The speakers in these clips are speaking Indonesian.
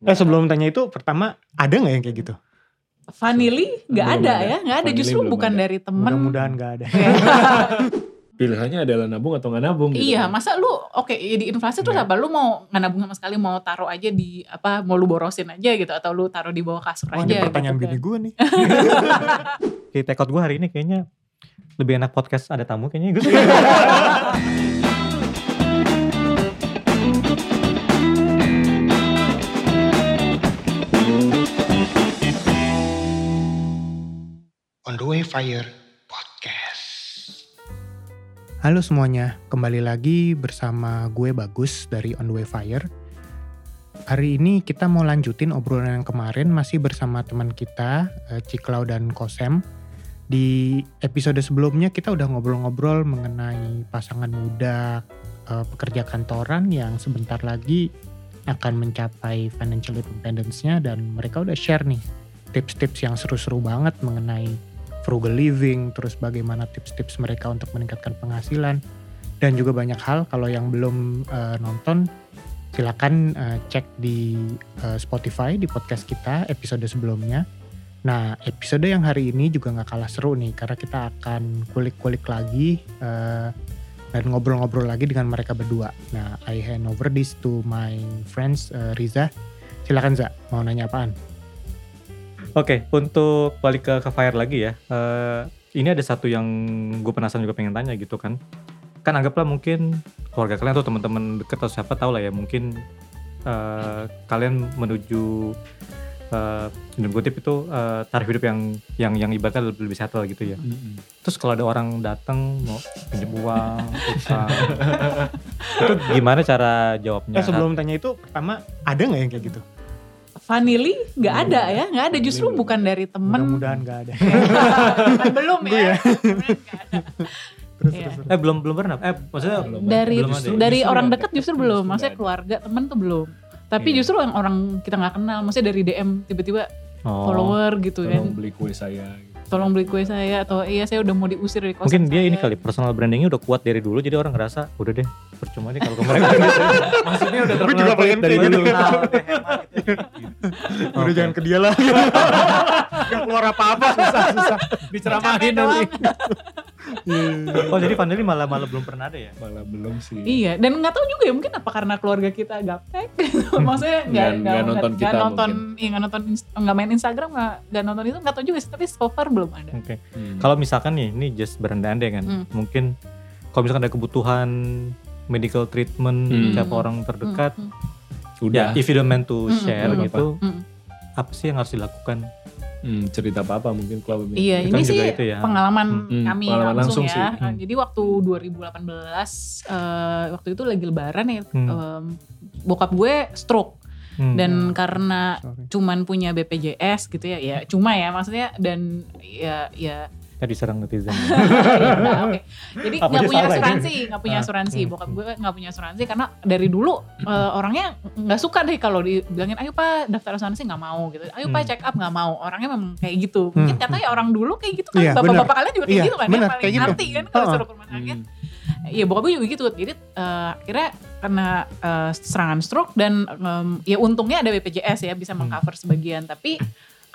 Eh sebelum tanya itu pertama ada nggak yang kayak gitu? Vanili nggak ada, ada. ya, nggak ada. Vanili Justru bukan ada. dari temen. Mudah-mudahan nggak ada. Pilihannya adalah nabung atau nggak nabung. gitu Iya, kan. masa lu oke ya di inflasi terus Iya. apa? Lu mau nggak nabung sama sekali mau taruh aja di apa? Mau lu borosin aja gitu atau lu taruh di bawah kasur Oh, aja ini pertanyaan gitu bini gue nih. Oke, take out gue hari ini kayaknya lebih enak podcast ada tamu kayaknya gue. On the Way Fire Podcast. Halo semuanya, kembali lagi bersama gue Bagus dari On The Way Fire. Hari ini kita mau lanjutin obrolan yang kemarin masih bersama teman kita, eh, Ciklau dan Kosem. Di episode sebelumnya kita udah ngobrol-ngobrol mengenai pasangan muda eh, pekerja kantoran yang sebentar lagi akan mencapai financial independence-nya dan mereka udah share nih tips-tips yang seru-seru banget mengenai frugal living, terus bagaimana tips-tips mereka untuk meningkatkan penghasilan dan juga banyak hal kalau yang belum eh, nonton silakan eh, cek di eh, Spotify di podcast kita episode sebelumnya. Nah episode yang hari ini juga nggak kalah seru nih karena kita akan kulik-kulik lagi eh, dan ngobrol-ngobrol lagi dengan mereka berdua. Nah I hand over this to my friends eh, Riza. Silakan Za, mau nanya apaan? Oke, untuk balik ke, ke fire lagi ya. eh, ini ada satu yang gue penasaran juga pengen tanya gitu kan. Kan anggaplah mungkin keluarga kalian atau teman-teman deket atau siapa tahu lah ya mungkin eh, kalian menuju eh dalam kutip itu eh, tarif hidup yang yang yang ibaratnya lebih, lebih settle gitu ya. Mm-mm. Terus kalau ada orang datang mau pinjam uang, utang, itu gimana cara jawabnya? Eh sebelum tanya itu pertama ada nggak yang kayak gitu? Vanili nggak Belum ada ada. ya, nggak ada. Justru belum. bukan dari temen. Mudah-mudahan nggak ada. Kan belum ya. ya. Sebenarnya nggak ada. terus, Iya. terus, terus. Eh belum belum pernah. Eh maksudnya Belum. Dari Belum ada ya? dari Justru orang dekat justru justru belum. Maksudnya ada. keluarga, temen tuh belum. Tapi Iya. justru yang orang kita nggak kenal, maksudnya dari DM tiba-tiba oh, follower gitu kan. Beli kue saya. Gitu. Tolong beli kue saya atau iya saya udah mau diusir dari kosan mungkin dia saya. ini kali personal brandingnya udah kuat dari dulu jadi orang ngerasa udah deh percuma deh kalau ke mereka gitu. Maksudnya udah terkenal juga pengen dari kayak dulu. gitu. Ah, udah hemat gitu. Udah Oke. jangan ke dia lah. Gak keluar apa-apa susah susah. Diceramahin nanti. Oh jadi Vanili malah malah belum pernah ada ya? Malah belum sih. Iya, dan nggak tahu juga ya mungkin apa karena keluarga kita gaptek gitu. Maksudnya nggak Nggak- nggak nonton nggak kita nonton, iya nggak nonton, nggak main Instagram, nggak nggak nonton itu nggak tahu juga sih. Tapi so far belum ada. Oke. Hmm. Kalau misalkan nih, ini just berandai-andai kan, Hmm. mungkin kalau misalkan ada kebutuhan medical treatment Hmm. siapa orang terdekat, Hmm, udah ya if you don't meant to Hmm, share hmm, gitu, hmm. apa sih yang harus dilakukan? Hmm, cerita apa apa mungkin kalau Iya, Itu ini kan sih juga itu ya. pengalaman Hmm, kami pengalaman langsung, langsung ya. sih. Hmm. Jadi waktu 2018, eh, waktu itu lagi lebaran ya, Hmm. em, bokap gue stroke. Hmm. Dan karena Sorry. cuman punya BPJS gitu ya, ya cuma ya maksudnya dan ya ya Ya diserang netizen. Ya udah, oke. Jadi Apa nggak punya ya? asuransi, nggak punya Ah, asuransi. hmm, Bokap gue nggak punya asuransi karena dari dulu eh, orangnya nggak suka deh kalau dibilangin ayo pak daftar asuransi nggak mau gitu. Ayo pak Hmm. check up nggak mau. Orangnya memang kayak gitu. Mungkin Hmm. katanya orang dulu kayak gitu kan. Iya, Bapak-bapak kalian juga kayak Iya, gitu kan. benar, yang paling kayak gitu. ngerti kan kalau suruh ke rumah sakit. Hmm. Iya bokap gue juga gitu. Jadi eh, akhirnya kena eh, serangan stroke dan em, ya untungnya ada BPJS ya bisa mengcover sebagian. Tapi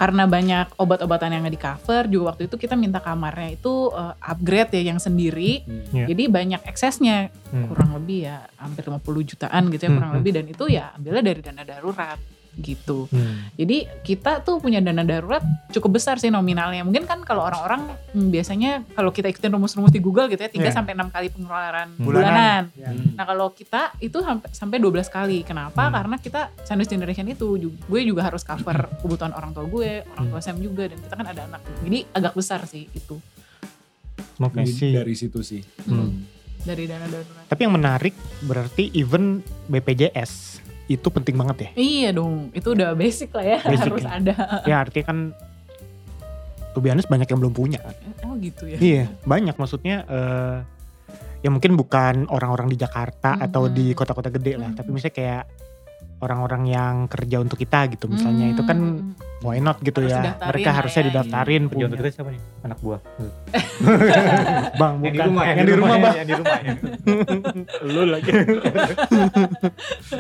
karena banyak obat-obatan yang nggak di cover juga waktu itu kita minta kamarnya itu eh, upgrade ya yang sendiri. Hmm. Iya. Jadi banyak eksesnya Hmm. kurang lebih ya hampir 50 jutaan gitu ya Hmm, kurang hmm. lebih dan itu ya ambilnya dari dana darurat gitu. Hmm. Jadi kita tuh punya dana darurat cukup besar sih nominalnya. Mungkin kan kalau orang-orang hmm, biasanya kalau kita ikutin rumus-rumus di Google gitu ya 3 Iya. sampai 6 kali pengeluaran Hmm. bulanan. Ya. Hmm. Nah kalau kita itu sampai sampai 12 kali. Kenapa? Hmm. Karena kita sandwich generation itu gue juga harus cover kebutuhan orang tua gue, orang tua Hmm. Sam juga dan kita kan ada anak. Jadi agak besar sih itu Oke. Jadi dari situ sih. Hmm. dari dana darurat. Tapi yang menarik berarti even BPJS itu penting banget ya. Iya dong, itu udah basic lah ya Basic harus ya. ada. Ya artinya kan to be honest banyak yang belum punya. Oh gitu ya. Iya, banyak maksudnya eh ya mungkin bukan orang-orang di Jakarta Mhm. atau di kota-kota gede lah, Mhm. tapi misalnya kayak orang-orang yang kerja untuk kita gitu misalnya Hmm, itu kan hmm, why not gitu Harus ya. didaftarin Mereka lah harusnya ya. didaftarin Pergi punya. untuk kita siapa nih? Anak buah. Bang, bukan. yang di rumah, Bang. Yang di rumah ya. Lu lagi.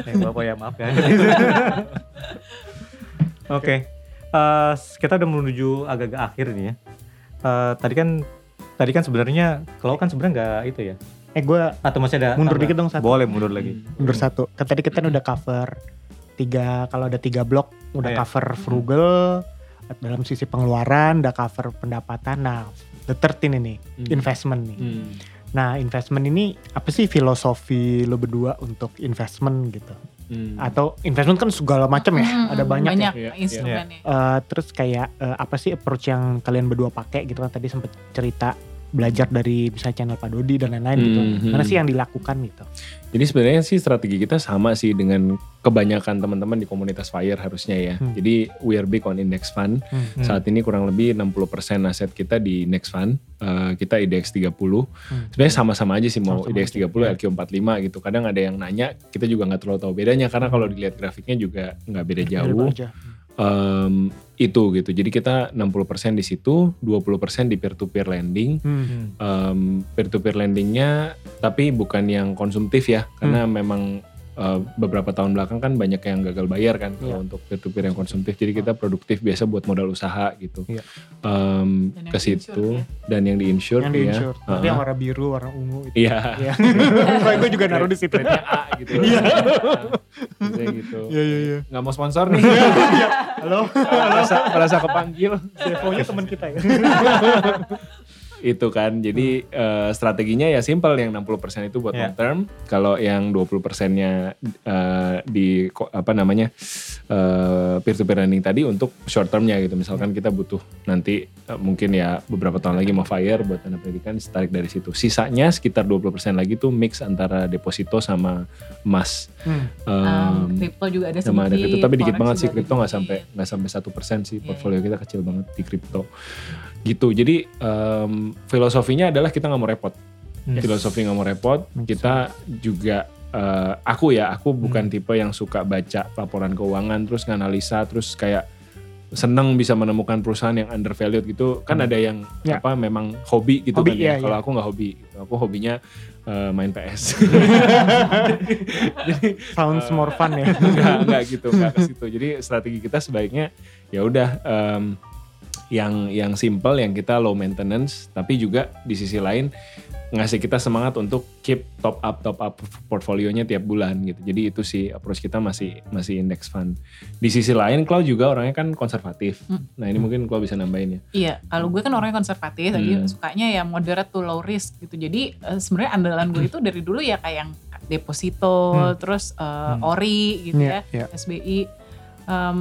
Eh, Bapak ya maaf ya. Oke. Eh, kita udah menuju agak-agak akhir nih ya. Eh, tadi kan tadi kan sebenarnya kalau kan sebenarnya nggak itu ya. Eh gue Atau masih ada mundur tambah? dikit dong satu. Boleh mundur lagi. Mundur satu. Kan tadi kita udah cover tiga kalau ada tiga blok udah iya. cover frugal dalam sisi pengeluaran, udah cover pendapatan. Nah, the 13 ini Hmm. investment nih. Hmm. Nah, investment ini apa sih filosofi lo berdua untuk investment gitu? Hmm. Atau investment kan segala macam ya, Hmm, ada banyak, ya. banyak Iya, instrumennya. Eh, terus kayak eh, apa sih approach yang kalian berdua pakai gitu kan tadi sempat cerita belajar dari misalnya channel Pak Dodi dan lain-lain gitu. Hmm, Mana hmm. sih yang dilakukan gitu? Jadi sebenarnya sih strategi kita sama sih dengan kebanyakan teman-teman di komunitas Fire harusnya ya. Hmm. Jadi we are big on index fund. Hmm. Hmm. Saat ini kurang lebih 60% aset kita di index fund. Eh, kita IDX 30. Hmm. Sebenarnya sama-sama aja sih mau Sama-sama IDX aja, 30 LQ 45 gitu. Kadang ada yang nanya, kita juga nggak terlalu tahu bedanya karena kalau dilihat grafiknya juga nggak beda jauh. Em, itu gitu. Jadi kita 60% di situ, 20% di peer to peer lending. Hmm. Em, peer to peer lendingnya tapi bukan yang konsumtif ya karena memang eh, beberapa tahun belakang kan banyak yang gagal bayar kan Iya. kalau untuk peer to peer yang konsumtif jadi kita produktif biasa buat modal usaha gitu Iya. Em, Dan yang ke situ di-insure ya. dan yang di insure Yang di ya. Tapi Heeh. yang warna biru, warna ungu itu. iya Iya. Soalnya gue juga naruh di situ. A gitu Iya. Gitu Iya iya iya. nggak mau sponsor nih Halo, merasa merasa kepanggil CFO-nya teman kita ya. itu kan. Jadi eh, strateginya ya simple yang 60% itu buat Ya. long term kalau yang 20%-nya eh, di ko- apa namanya peer to peer lending tadi untuk short termnya gitu. Misalkan kita butuh nanti eh, mungkin ya beberapa tahun lagi mau fire buat dana pendidikan ditarik dari situ. Sisanya sekitar 20% lagi tuh mix antara deposito sama emas. Hmm. Um, Em, kripto juga ada sama ada sedikit, kripto tapi dikit banget sih kripto nggak sampai nggak sampai satu persen sih Iya, portfolio kita kecil banget di kripto. Gitu. Jadi em, filosofinya adalah kita nggak mau repot. Yes. filosofi nggak mau repot kita juga eh, aku ya aku bukan Hmm. tipe yang suka baca laporan keuangan terus nganalisa terus kayak seneng bisa menemukan perusahaan yang undervalued gitu kan Hmm. ada yang Ya. apa memang hobi gitu Hobi, kan iya, ya kalau iya. aku nggak hobi gitu. aku hobinya eh, main PS jadi Sounds more fun ya. enggak enggak gitu enggak ke situ jadi strategi kita sebaiknya ya udah em, yang yang simple yang kita low maintenance tapi juga di sisi lain ngasih kita semangat untuk keep top up top up portfolionya tiap bulan gitu jadi itu sih approach kita masih masih index fund di sisi lain Cloud juga orangnya kan konservatif Hmm. nah ini mungkin Cloud bisa nambahin ya Iya, kalau gue kan orangnya konservatif, tadi Hmm. sukanya ya moderate to low risk gitu. Jadi eh, sebenarnya andalan gue itu dari dulu ya kayak yang deposito, Hmm. terus eh, Hmm. ori gitu Iya, ya, iya. SBI. Em,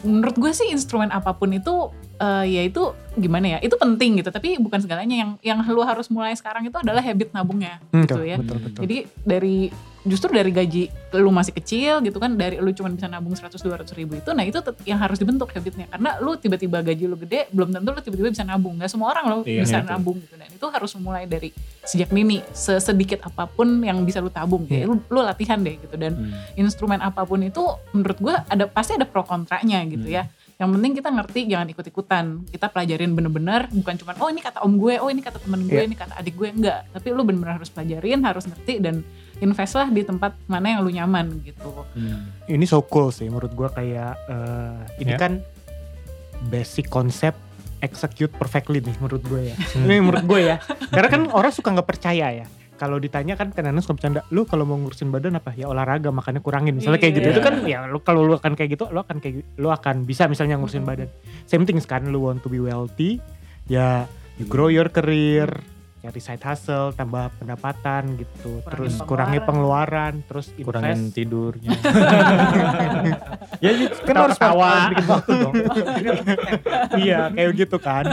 menurut gue sih instrumen apa pun itu eh, ya itu gimana ya? Itu penting gitu, tapi bukan segalanya. Yang yang lu harus mulai sekarang itu adalah habit nabungnya Hmm, gitu ya. Betul betul. Jadi dari justru dari gaji lu masih kecil gitu kan dari lu cuma bisa nabung 100 200 ribu itu nah itu yang harus dibentuk habitnya karena lu tiba-tiba gaji lu gede belum tentu lu tiba-tiba bisa nabung nggak semua orang lo Iya, bisa betul. nabung gitu dan itu harus mulai dari sejak dini sesedikit apa pun yang bisa lu tabung Iya. ya lu, lu latihan deh gitu dan Hmm. instrumen apa pun itu menurut gua ada pasti ada pro kontranya gitu Hmm. ya yang penting kita ngerti jangan ikut-ikutan kita pelajarin bener-bener bukan cuma oh ini kata om gue oh ini kata temen gue Iya. ini kata adik gue enggak tapi lu bener-bener harus pelajarin harus ngerti dan invest lah di tempat mana yang lu nyaman gitu Hmm. ini so cool sih menurut gua kayak eh, ini Ya. kan basic konsep execute perfectly nih menurut gue ya. Hmm. Ini menurut gue ya. Karena kan orang suka nggak percaya ya. Kalau ditanya kan kadang-kadang suka bercanda, lu kalau mau ngurusin badan apa ya olahraga makannya kurangin. Misalnya kayak gitu Iya. itu kan ya lu kalau lu akan kayak gitu, lu akan kayak lu akan bisa misalnya ngurusin Mm-mm. badan. Same thing kan lu want to be wealthy, ya you grow your career, cari side hustle, tambah pendapatan gitu. Kurangin terus pengeluaran. kurangi pengeluaran, terus kurangin invest. tidurnya. ya ya, kan harus ketawa. harus bikin waktu dong. iya kayak gitu kan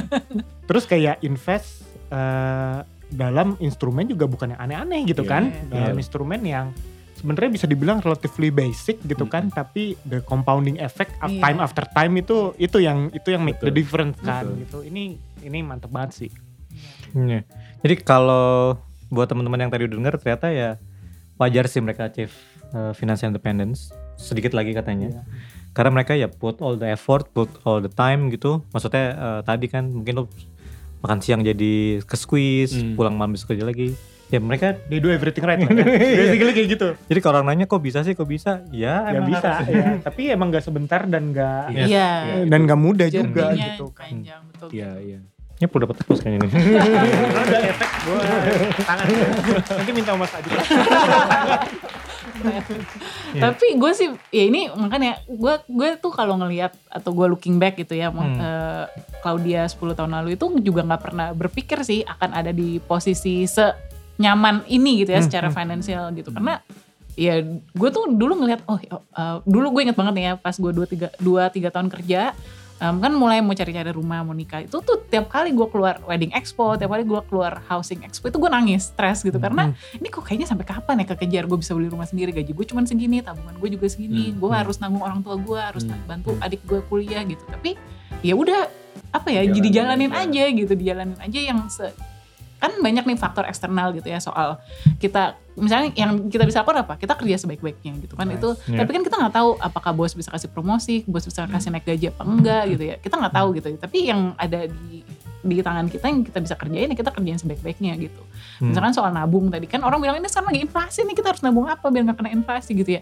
terus kayak invest eh, dalam instrumen juga bukan yang aneh-aneh gitu Iya, kan iya. dalam Iya. instrumen yang sebenarnya bisa dibilang relatively basic gitu kan tapi the compounding effect of Iya. time after time itu itu yang itu yang make the Betul. difference kan Betul. gitu ini ini mantep banget sih Iya. Jadi kalau buat teman-teman yang tadi udah denger ternyata ya wajar sih mereka achieve uh, financial independence sedikit lagi katanya. Iya. karena mereka ya put all the effort put all the time gitu maksudnya eh, tadi kan mungkin lo makan siang jadi ke squeeze Hmm. pulang malam bisa kerja lagi ya mereka They do everything right lah kan. Basically kayak gitu. jadi kalau orang nanya kok bisa sih kok bisa ya, Ya emang bisa harus. ya. Tapi emang gak sebentar dan gak Iya. Iya. dan gak mudah juga Journey-nya gitu kan. panjang betul. Iya, iya. ya perlu dapat terus kayaknya ini ada efek gue tangan nanti minta sama Mas Adi Iya. Tapi gue sih ya ini makanya gue gue tuh kalau ngelihat atau gue looking back gitu ya Hmm. eh, Claudia 10 tahun lalu itu juga nggak pernah berpikir sih akan ada di posisi senyaman ini gitu ya Hmm, secara hmm. finansial gitu karena ya gue tuh dulu ngelihat oh eh, dulu gue inget banget nih ya pas gue dua tiga dua tiga tahun kerja em, kan mulai mau cari-cari rumah mau nikah. Itu tuh tiap kali gue keluar wedding expo tiap kali gue keluar housing expo itu gue nangis stres gitu. Karena ini kok kayaknya sampai kapan ya kekejar gue bisa beli rumah sendiri? Gaji gue cuma segini tabungan gue juga segini. Hmm, gue hmm. harus nanggung orang tua gue harus Hmm, bantu adik gue kuliah gitu. Tapi ya udah apa ya jadi jalanin aja. aja gitu dijalanin aja yang se- kan banyak nih faktor eksternal gitu ya soal kita misalnya yang kita bisa lakukan apa? Kita kerja sebaik-baiknya gitu kan Nice. itu Yeah. tapi kan kita nggak tahu apakah bos bisa kasih promosi bos bisa kasih naik gaji apa enggak gitu ya. Kita nggak tahu gitu. Tapi yang ada di di tangan kita yang kita bisa kerjain ya kita kerjain sebaik-baiknya gitu. Hmm. misalkan soal nabung tadi kan orang bilang ini sekarang lagi inflasi nih kita harus nabung apa biar nggak kena inflasi? gitu ya.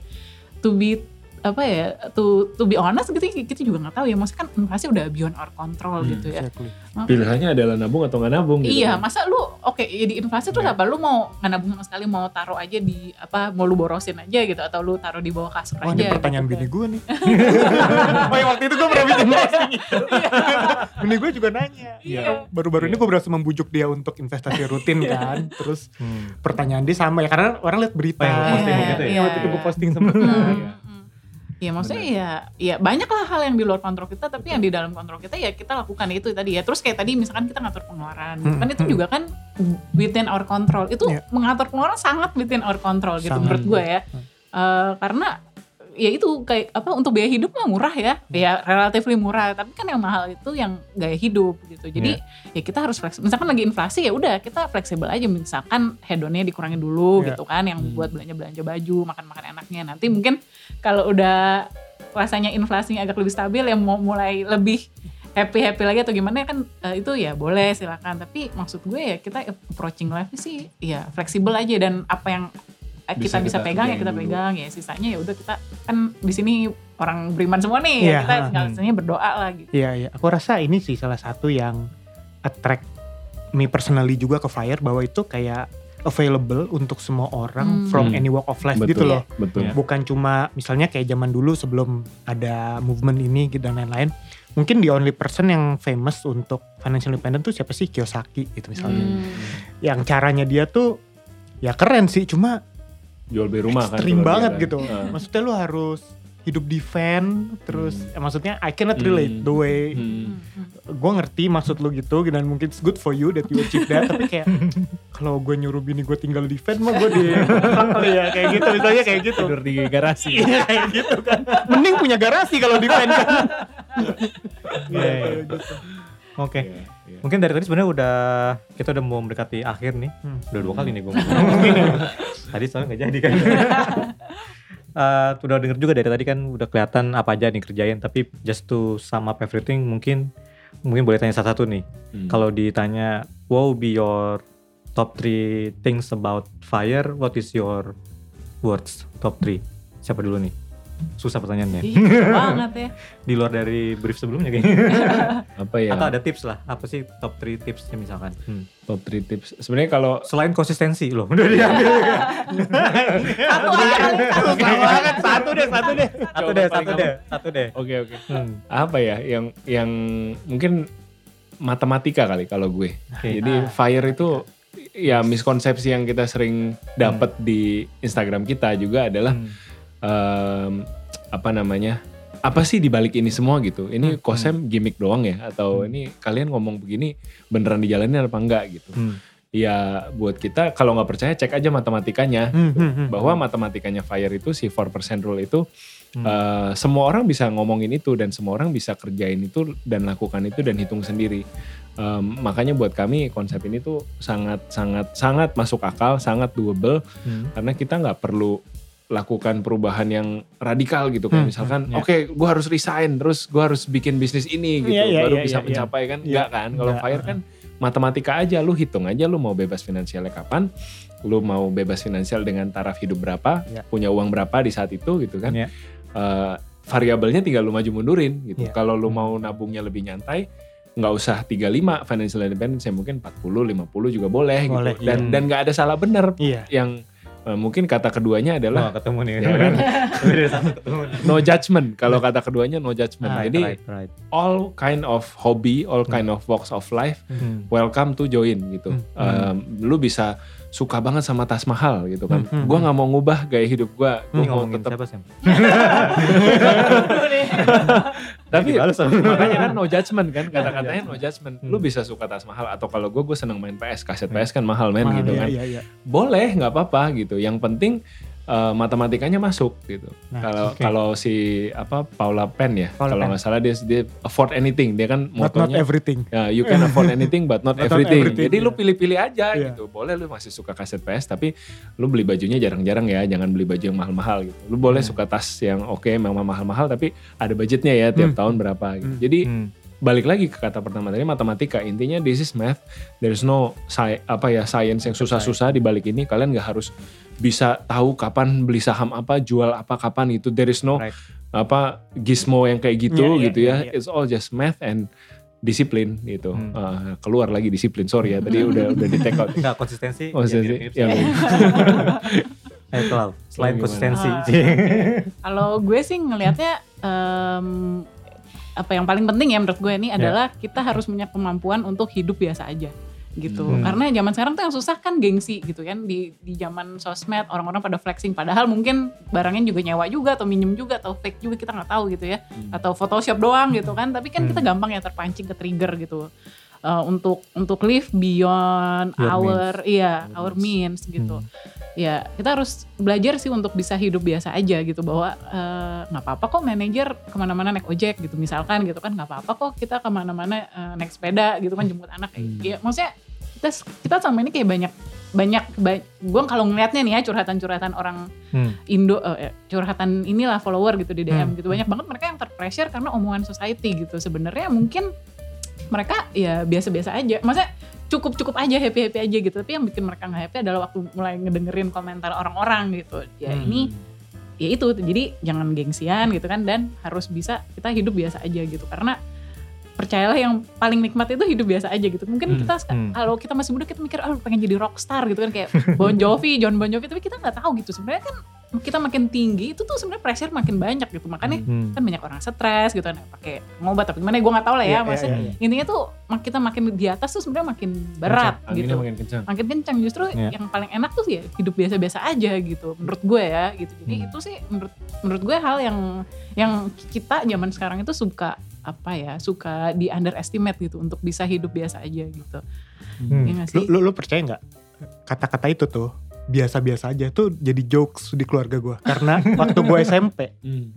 To be apa ya to to be honest gitu kita juga nggak tahu ya maksudnya kan inflasi udah beyond our control Hmm, gitu ya Exactly. Pilihannya adalah nabung atau nggak nabung gitu. Iya, kan. masa lu oke ya di inflasi terus Iya. apa? Lu mau nggak nabung sama sekali mau taruh aja di apa mau lu borosin aja gitu atau lu taruh di bawah kasur Oh aja. ini pertanyaan gitu. bini gue nih. oh yang waktu itu gue pernah bikin posting itu. bini gue juga nanya. Iya. Baru-baru ini gue berhasil membujuk dia untuk investasi rutin kan. Terus Hmm. pertanyaan dia sama ya karena orang lihat berita. Oh, yang posting Iya, gitu ya? iya, waktu itu gue posting sama Hmm, dia. hmm. Ya maksudnya ya, ya banyak lah hal yang di luar kontrol kita, tapi yang di dalam kontrol kita ya kita lakukan itu tadi ya. Terus kayak tadi misalkan kita ngatur pengeluaran, gitu kan Hmm, itu hmm. juga kan within our control. Itu Iya. mengatur pengeluaran sangat within our control gitu Sangat. menurut gue ya. Hmm. Eh, karena ya itu kayak apa untuk biaya hidup mah murah ya, ya relatively murah. Tapi kan yang mahal itu yang gaya hidup gitu. Jadi ya kita harus fleksibel. Misalkan lagi inflasi ya udah kita fleksibel aja. Misalkan hedonnya dikurangin dulu Iya. gitu kan, yang Hmm. buat belanja belanja baju, makan makan enaknya. Nanti mungkin kalau udah rasanya inflasinya agak lebih stabil ya mau mulai lebih happy happy lagi atau gimana kan eh, itu ya boleh silakan tapi maksud gue ya kita approaching life sih ya fleksibel aja dan apa yang eh, Bisa kita bisa kita pegang ya kita dulu. pegang ya sisanya ya udah kita kan di sini orang beriman semua nih ya Iya, kita tinggal sisanya berdoa lah gitu Iya, iya. Aku rasa ini sih salah satu yang attract me personally juga ke Fire bahwa itu kayak available untuk semua orang Hmm. from Hmm. any walk of life Betul. gitu loh. Betul. Bukan cuma misalnya kayak zaman dulu sebelum ada movement ini gitu dan lain-lain. Mungkin the only person yang famous untuk financial independent tuh siapa sih Kiyosaki gitu misalnya. Hmm. Yang caranya dia tuh ya keren sih cuma Jual beli rumah kan. ekstrim banget kan. gitu. Ah. Maksudnya lu harus hidup di van terus Hmm. eh, maksudnya I cannot relate Hmm. the way Hmm. Hmm, gue ngerti maksud lu gitu dan mungkin it's good for you that you achieve that tapi kayak kalau gue nyuruh bini gue tinggal di van mah gue di kali ya kayak gitu misalnya kayak gitu Tidur di garasi. Iya kayak gitu kan mending punya garasi kalau di van kan Iya, Iya, iya. kayak gitu. Oke. Iya, iya. Mungkin dari tadi sebenarnya udah kita udah mau mendekati akhir nih. Hmm. Udah dua kali nih gue Tadi soalnya nggak jadi kan. Eh, udah denger juga dari tadi kan udah kelihatan apa aja nih kerjain. Tapi just to sum up everything mungkin mungkin boleh tanya satu-satu nih. Hmm. Kalau ditanya what will be your top 3 things about fire, what is your words top 3? Siapa dulu nih? Susah pertanyaannya. Ih, susah banget ya Di luar dari brief sebelumnya kayaknya. apa ya? Atau ada tips lah. Apa sih top 3 tipsnya misalkan? Hmm. top 3 tips. Sebenarnya kalau Selain konsistensi loh. Udah diambil. satu aja kali satu banget satu deh satu deh satu deh, satu deh, satu deh. Oke oke. Hmm. Apa ya yang yang mungkin matematika kali kalau gue. Oke. Jadi Ah. fire itu ya miskonsepsi yang kita sering dapat di Instagram kita juga adalah Hmm. Em, apa namanya? Apa sih dibalik ini semua gitu? Ini Hmm, kosem gimmick doang ya? Atau ini kalian ngomong begini beneran dijalanin apa enggak gitu? Hmm. Ya buat kita kalau nggak percaya cek aja matematikanya. Hmm, hmm, hmm. Bahwa matematikanya fire itu si 4% rule itu Hmm. eh, semua orang bisa ngomongin itu dan semua orang bisa kerjain itu dan lakukan itu dan hitung sendiri. Em, makanya buat kami konsep ini tuh sangat sangat sangat masuk akal, sangat doable Hmm. karena kita nggak perlu lakukan perubahan yang radikal gitu kan Hmm, misalkan hmm, ya. oke gue harus resign terus gue harus bikin bisnis ini gitu Iya, iya, baru iya, bisa iya, mencapai kan Iya. enggak kan kalau Enggak, fire kan matematika aja lu hitung aja lu mau bebas finansialnya kapan lu mau bebas finansial dengan taraf hidup berapa Iya. punya uang berapa di saat itu gitu kan Iya. Eh, variabelnya tinggal lu maju mundurin gitu Iya. kalau lu mau nabungnya lebih nyantai nggak usah 35 financial independence ya mungkin 40 50 juga boleh, Boleh, gitu dan iya. dan nggak ada salah benar Iya. yang eh, mungkin kata keduanya Oh, adalah ketemu nih. Ya kan? No judgment kalau kata keduanya no judgment Ah, jadi right, right. all kind of hobby all kind of walks of life Hmm. welcome to join gitu Hmm. Em, lu bisa suka banget sama tas mahal gitu kan. Hmm, hmm, gua nggak mau ngubah gaya hidup gua Ini gua mau ngomongin tetap siapa sih? tapi makanya kan no judgment kan kata-katanya no judgment. Lu Hmm. bisa suka tas mahal atau kalau gue gue seneng main PS kaset PS kan mahal men Mahal, gitu iya, kan. Iya, iya. boleh nggak apa-apa gitu. Yang penting eh, matematikanya masuk gitu Nah, kalau oke. kalau si apa Paula Penn ya Paula kalau nggak salah dia dia afford anything dia kan But not motonya everything. ya you can afford anything but not But not everything. everything, Jadi lu iya. pilih-pilih aja Iya. gitu. Boleh lu masih suka kaset PS tapi lu beli bajunya jarang-jarang ya, jangan beli baju yang mahal-mahal gitu. Lu boleh suka tas yang oke memang mahal-mahal tapi ada budgetnya ya tiap Hmm. tahun berapa gitu. Hmm. Jadi Hmm. Balik lagi ke kata pertama tadi matematika. Intinya this is math. There's no sci- apa ya science yang susah-susah di balik ini. Kalian nggak harus bisa tahu kapan beli saham apa, jual apa kapan gitu. There is no Right. apa gizmo yang kayak gitu Iya, iya, gitu iya, ya. iya. It's all just math and disiplin gitu. Hmm. Uh, keluar lagi disiplin. Sorry ya tadi udah udah di take out. Enggak konsistensi. Ya jadi- mirip-mirip yang sih. Ayo Clau, selain konsistensi. Ah. Kalau gue sih ngelihatnya em, apa yang paling penting ya menurut gue ini adalah kita harus punya kemampuan untuk hidup biasa aja gitu. Hmm. Karena zaman sekarang tuh yang susah kan gengsi gitu kan di di zaman sosmed orang-orang pada flexing padahal mungkin barangnya juga nyewa juga atau minjem juga atau fake juga kita nggak tahu gitu ya Hmm. atau Photoshop doang gitu kan. Tapi kan Hmm. kita gampang ya terpancing ke trigger gitu. Eh, untuk untuk live beyond Your our iya Your our means. means gitu Hmm. Ya kita harus belajar sih untuk bisa hidup biasa aja gitu bahwa eh, nggak apa-apa kok manajer ke mana-mana naik ojek gitu misalkan gitu kan nggak apa-apa kok kita ke mana-mana eh, naik sepeda gitu kan jemput anak Hmm. ya maksudnya kita kita sama ini kayak banyak banyak gue kalau ngelihatnya nih ya curhatan-curhatan orang Hmm. Indo eh, curhatan inilah follower gitu di DM Hmm. gitu banyak banget mereka yang terpressure karena omongan society gitu sebenarnya mungkin mereka ya biasa-biasa aja maksudnya cukup-cukup aja happy-happy aja gitu. Tapi yang bikin mereka nggak happy adalah waktu mulai ngedengerin komentar orang-orang gitu. Ya Hmm. ini ya itu. Jadi jangan gengsian gitu kan. Dan harus bisa kita hidup biasa aja gitu. Karena percayalah yang paling nikmat itu hidup biasa aja gitu mungkin Hmm, kita hmm. kalau kita masih muda kita mikir ah pengen jadi rockstar gitu kan kayak Bon Jovi John Bon Jovi tapi kita nggak tahu gitu sebenarnya kan kita makin tinggi itu tuh sebenarnya pressure makin banyak gitu makanya Hmm. kan banyak orang stres gitu kan pakai ngobat tapi gimana gue nggak tahu lah ya Iya, iya, maksudnya iya, iya. intinya tuh kita makin di atas tuh sebenarnya makin berat Anginnya gitu makin kencang. makin kencang justru Iya. yang paling enak tuh ya hidup biasa-biasa aja gitu menurut gue ya gitu jadi Hmm. itu sih menurut menurut gue hal yang yang kita zaman sekarang itu suka apa ya suka di underestimate gitu untuk bisa hidup biasa aja gitu Hmm. Iya nggak Lu, sih lu, lu percaya nggak kata-kata itu tuh biasa-biasa aja tuh jadi jokes di keluarga gue karena waktu gue SMP Hmm.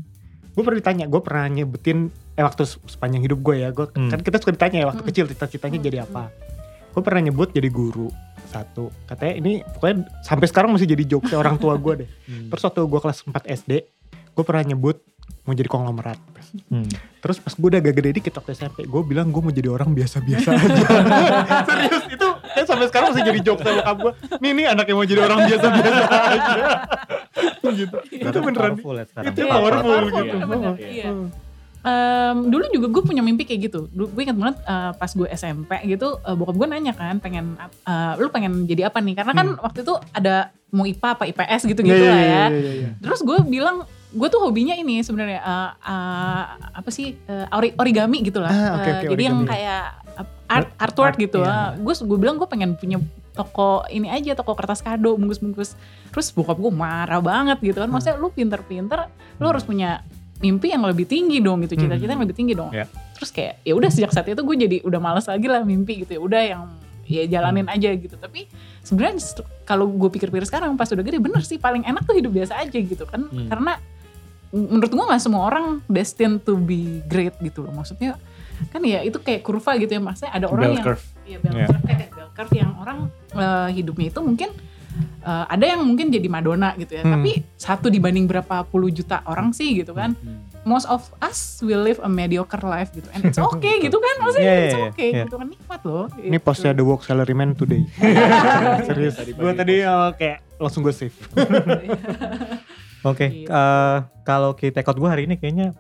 gue pernah ditanya gue pernah nyebutin eh waktu se- sepanjang hidup gue ya gue Hmm. kan kita suka ditanya ya waktu Hmm. kecil cita-citanya Hmm. jadi apa gue pernah nyebut jadi guru satu katanya ini pokoknya sampai sekarang masih jadi jokes orang tua gue deh Hmm. terus waktu gue kelas 4 SD gue pernah nyebut mau jadi konglomerat Hmm. terus pas gue udah agak gede dikit waktu SMP gue bilang gue mau jadi orang biasa-biasa aja serius itu kan sampai sekarang masih jadi jokes sama bokap gue nih nih anak yang mau jadi orang biasa-biasa aja gitu itu beneran powerful ya sekarang. itu Iya, powerful powerful, gitu bener-bener, Oh. iya. Em, dulu juga gue punya mimpi kayak gitu. Dulu gue ingat banget eh, pas gue SMP gitu, eh, bokap gue nanya kan, pengen eh, lu pengen jadi apa nih? Karena kan waktu itu ada mau IPA apa IPS gitu-gitu Hmm. Iya, lah iya, ya. iya, iya, iya. Terus gue bilang gue tuh hobinya ini sebenarnya eh, eh, apa sih ori- origami gitu lah. Ah, oke, Eh, oke, jadi yang kayak art, artwork Art, gitu. iya. Gue gue bilang gue pengen punya toko ini aja toko kertas kado bungkus-bungkus. Terus bokap gue marah banget gitu kan. Maksudnya lu pinter-pinter, lu harus punya mimpi yang lebih tinggi dong gitu, cita-cita yang lebih tinggi dong. Ya. Terus kayak ya udah sejak saat itu gue jadi udah males lagi lah mimpi gitu ya. Udah yang ya jalanin aja gitu. Tapi sebenarnya kalau gue pikir-pikir sekarang pas udah gede bener sih paling enak tuh hidup biasa aja gitu kan. Hmm. Karena menurut gue nggak semua orang destined to be great gitu loh. Maksudnya kan ya itu kayak kurva gitu ya maksudnya ada orang Bell yang curve. Iya bell Iya. curve kayak bell curve yang orang eh, hidupnya itu mungkin eh, ada yang mungkin jadi Madonna gitu ya. Hmm. Tapi satu dibanding berapa puluh juta orang sih gitu kan. Most of us will live a mediocre life gitu. And it's okay gitu kan. Maksudnya Iya, it's iya, okay iya. gitu kan. Nikmat loh. Ini gitu. postnya The Work Salaryman Today. Serius. Tadi Gue tadi uh, kayak langsung gue save. Oke, Gitu. eh, kalau kita take out gue hari ini kayaknya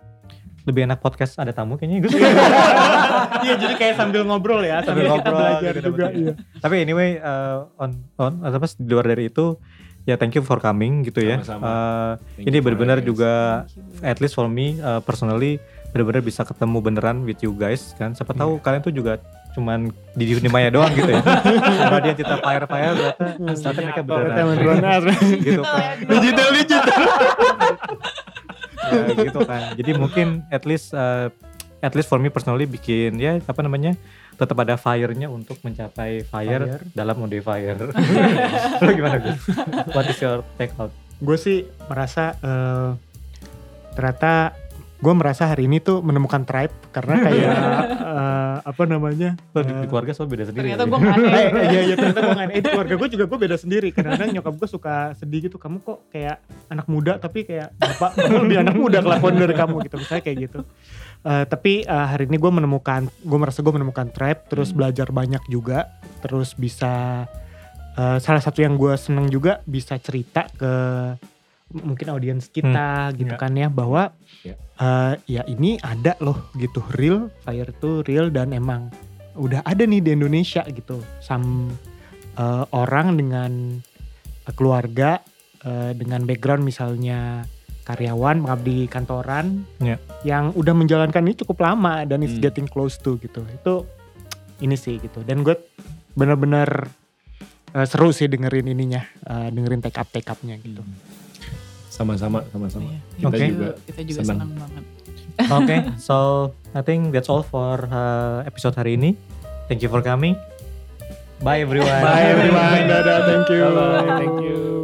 lebih enak podcast ada tamu kayaknya gue Iya jadi kayak sambil ngobrol ya. Sambil, ngobrol belajar gitu, juga. Iya. Tapi anyway, eh, on on atau apa di luar dari itu ya thank you for coming gitu ya. Sama-sama. Eh, Thank ini benar-benar juga at least for me uh, personally benar-benar bisa ketemu beneran with you guys kan. Siapa tahu kalian tuh juga cuman di dunia maya doang gitu ya. Kalau dia cerita fire fire ternyata ternyata mereka beneran gitu kan. Digital digital. Ya, gitu kan. Jadi mungkin at least uh, at least for me personally bikin ya apa namanya tetap ada fire-nya untuk mencapai fire, Fire. dalam mode fire. Lo gimana Gus? What is your take out? gue sih merasa eh, ternyata gue merasa hari ini tuh menemukan tribe karena kayak eh, apa namanya Lo di, di keluarga soal beda sendiri. Ternyata kali gue ya? gak aneh. Eh, iya iya ternyata gue nggak- eh di keluarga gue juga gue beda sendiri kadang-kadang nyokap gue suka sedih gitu kamu kok kayak anak muda tapi kayak bapak lebih anak muda kelakuan dari kamu gitu misalnya kayak gitu Eh, tapi eh, hari ini gue menemukan gue merasa gue menemukan tribe terus Hmm. belajar banyak juga terus bisa eh, salah satu yang gue seneng juga bisa cerita ke mungkin audiens kita gitu ya. kan ya bahwa Ya. Eh, ya ini ada loh gitu real fire tuh real dan emang udah ada nih di Indonesia gitu. Sam eh, orang dengan eh, keluarga eh, dengan background misalnya karyawan mengabdi kantoran Ya. yang udah menjalankan ini cukup lama dan it's Hmm. getting close to gitu. Itu ini sih gitu. Dan gue bener-bener eh, seru sih dengerin ininya eh, dengerin take up take upnya gitu Sama-sama, sama-sama. Iya. Kita Oke. juga kita juga senang. senang banget. Oke, so I think that's all for uh, episode hari ini. Thank you for coming. Bye everyone. bye everyone dadah thank you Bye-bye, thank you.